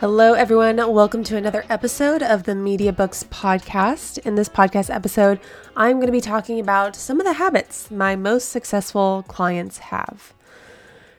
Hello, everyone. Welcome to another episode of the MediaBooks Podcast. In this podcast episode, I'm going to be talking about some of the habits my most successful clients have.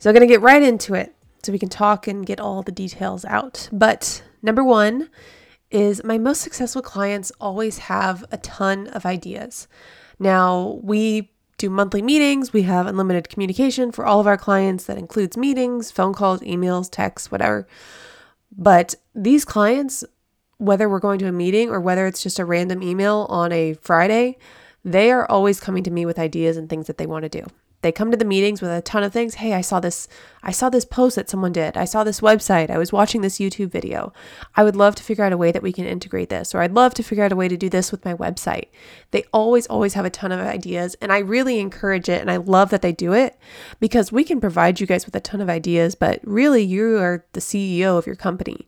So, I'm going to get right into it so we can talk and get all the details out. But number one is my most successful clients always have a ton of ideas. Now, we do monthly meetings. We have unlimited communication for all of our clients that includes meetings, phone calls, emails, texts, whatever. But these clients, whether we're going to a meeting or whether it's just a random email on a Friday, they are always coming to me with ideas and things that they want to do. They come to the meetings with a ton of things. Hey, I saw this I saw this post that someone did. I saw this website. I was watching this YouTube video. I would love to figure out a way that we can integrate this or I'd love to figure out a way to do this with my website. They always always have a ton of ideas and I really encourage it and I love that they do it because we can provide you guys with a ton of ideas, but really you are the CEO of your company.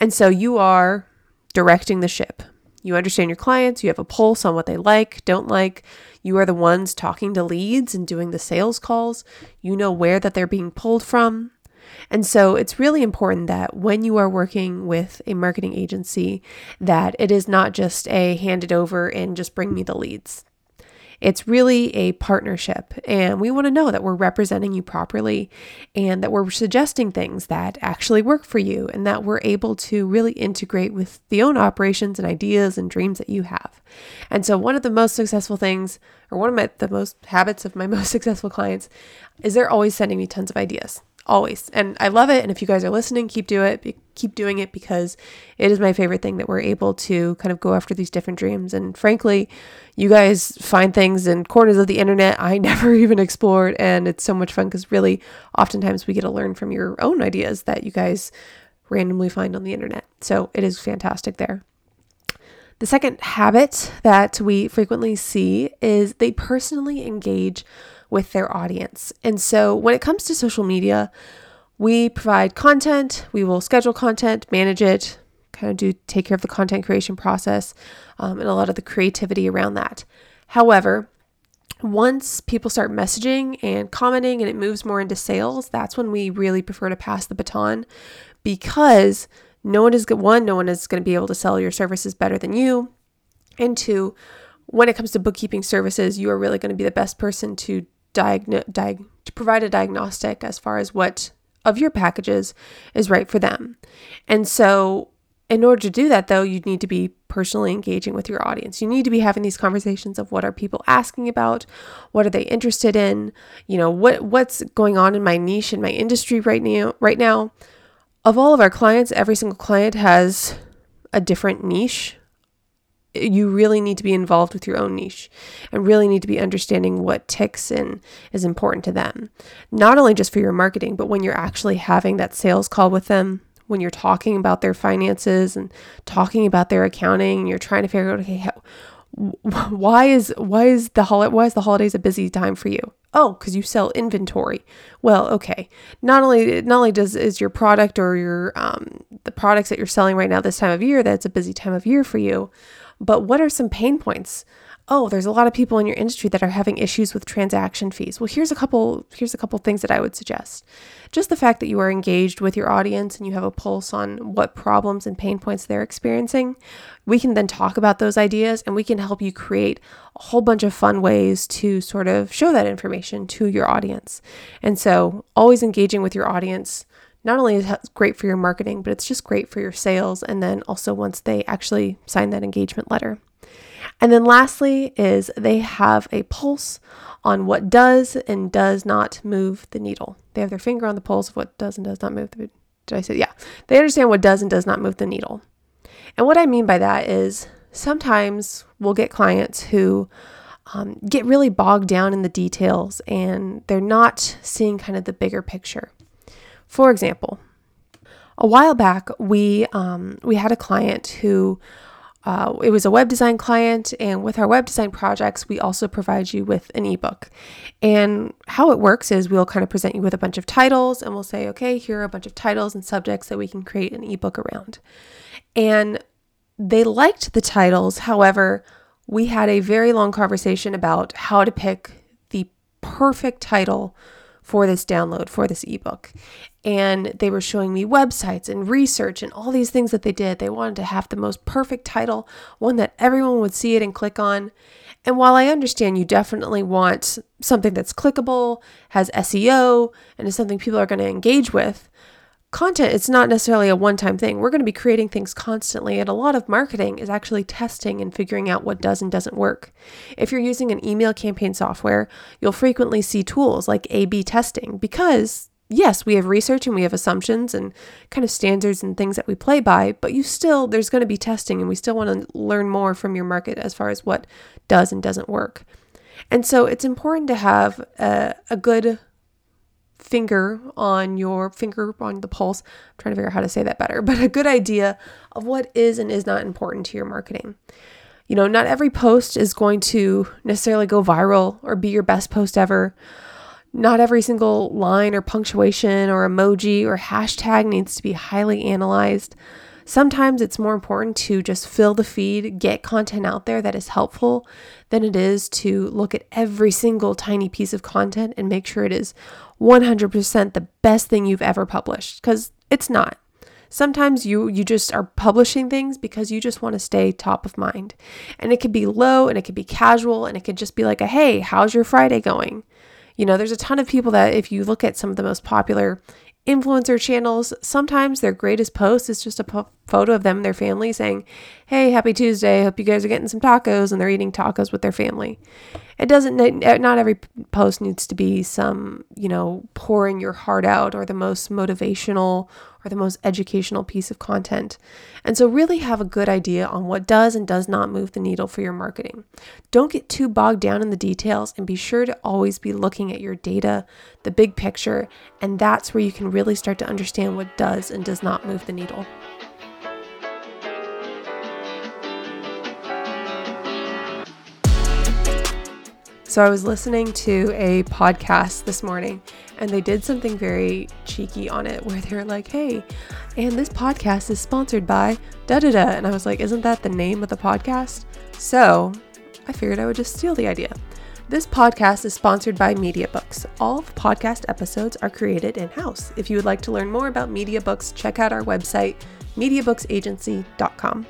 And so you are directing the ship. You understand your clients, you have a pulse on what they like, don't like. You are the ones talking to leads and doing the sales calls. You know where that they're being pulled from. And so it's really important that when you are working with a marketing agency that it is not just a hand it over and just bring me the leads. It's really a partnership, and we want to know that we're representing you properly and that we're suggesting things that actually work for you and that we're able to really integrate with the own operations and ideas and dreams that you have. And so, one of the most successful things, or one of my, the most habits of my most successful clients, is they're always sending me tons of ideas always. And I love it. And if you guys are listening, keep do it. Keep doing it because it is my favorite thing that we're able to kind of go after these different dreams. And frankly, you guys find things in corners of the internet I never even explored, and it's so much fun because really, oftentimes we get to learn from your own ideas that you guys randomly find on the internet. So it is fantastic there. The second habit that we frequently see is they personally engage with their audience. And so when it comes to social media, we provide content, we will schedule content, manage it, kind of do take care of the content creation process um, and a lot of the creativity around that. However, once people start messaging and commenting and it moves more into sales, that's when we really prefer to pass the baton because no one is one, no one is going to be able to sell your services better than you. And two, when it comes to bookkeeping services, you are really going to be the best person to diagnose diag- to provide a diagnostic as far as what of your packages is right for them. And so in order to do that though, you need to be personally engaging with your audience. You need to be having these conversations of what are people asking about? What are they interested in? You know, what what's going on in my niche in my industry right now right now? Of all of our clients, every single client has a different niche you really need to be involved with your own niche and really need to be understanding what ticks and is important to them. Not only just for your marketing, but when you're actually having that sales call with them, when you're talking about their finances and talking about their accounting, and you're trying to figure out, okay, how, why is why is the hol- why is the holidays a busy time for you? Oh, because you sell inventory. Well, okay. Not only not only does is your product or your um, the products that you're selling right now this time of year that's a busy time of year for you, but what are some pain points? Oh, there's a lot of people in your industry that are having issues with transaction fees. Well, here's a couple here's a couple things that I would suggest. Just the fact that you are engaged with your audience and you have a pulse on what problems and pain points they're experiencing, we can then talk about those ideas and we can help you create a whole bunch of fun ways to sort of show that information to your audience. And so, always engaging with your audience not only is it great for your marketing, but it's just great for your sales. And then also once they actually sign that engagement letter. And then lastly is they have a pulse on what does and does not move the needle. They have their finger on the pulse of what does and does not move the did I say yeah. They understand what does and does not move the needle. And what I mean by that is sometimes we'll get clients who um, get really bogged down in the details and they're not seeing kind of the bigger picture. For example, a while back, we um, we had a client who uh, it was a web design client, and with our web design projects, we also provide you with an ebook. And how it works is we'll kind of present you with a bunch of titles, and we'll say, okay, here are a bunch of titles and subjects that we can create an ebook around. And they liked the titles. However, we had a very long conversation about how to pick the perfect title for this download, for this ebook. And they were showing me websites and research and all these things that they did. They wanted to have the most perfect title, one that everyone would see it and click on. And while I understand you definitely want something that's clickable, has SEO, and is something people are going to engage with, content it's not necessarily a one-time thing. We're going to be creating things constantly and a lot of marketing is actually testing and figuring out what does and doesn't work. If you're using an email campaign software you'll frequently see tools like a b testing because yes we have research and we have assumptions and kind of standards and things that we play by but you still there's going to be testing and we still want to learn more from your market as far as what does and doesn't work. And so it's important to have a, a good finger on your finger on the pulse. I'm trying to figure out how to say that better, but a good idea of what is and is not important to your marketing. You know, not every post is going to necessarily go viral or be your best post ever. Not every single line or punctuation or emoji or hashtag needs to be highly analyzed. Sometimes it's more important to just fill the feed, get content out there that is helpful than it is to look at every single tiny piece of content and make sure it is 100% the best thing you've ever published because it's not. Sometimes you you just are publishing things because you just want to stay top of mind. And it could be low and it could be casual and it could just be like a hey, how's your Friday going? You know, there's a ton of people that if you look at some of the most popular influencer channels, sometimes their greatest post is just a photo of them and their family saying, Hey, happy Tuesday. Hope you guys are getting some tacos. And they're eating tacos with their family. It doesn't, not every post needs to be some, you know, pouring your heart out or the most motivational or the most educational piece of content. And so, really have a good idea on what does and does not move the needle for your marketing. Don't get too bogged down in the details and be sure to always be looking at your data, the big picture, and that's where you can really start to understand what does and does not move the needle. So I was listening to a podcast this morning and they did something very cheeky on it where they're like, hey, and this podcast is sponsored by da da da. And I was like, isn't that the name of the podcast? So I figured I would just steal the idea. This podcast is sponsored by MediaBooks. All of the podcast episodes are created in house. If you would like to learn more about MediaBooks, check out our website, mediabooksagency.com.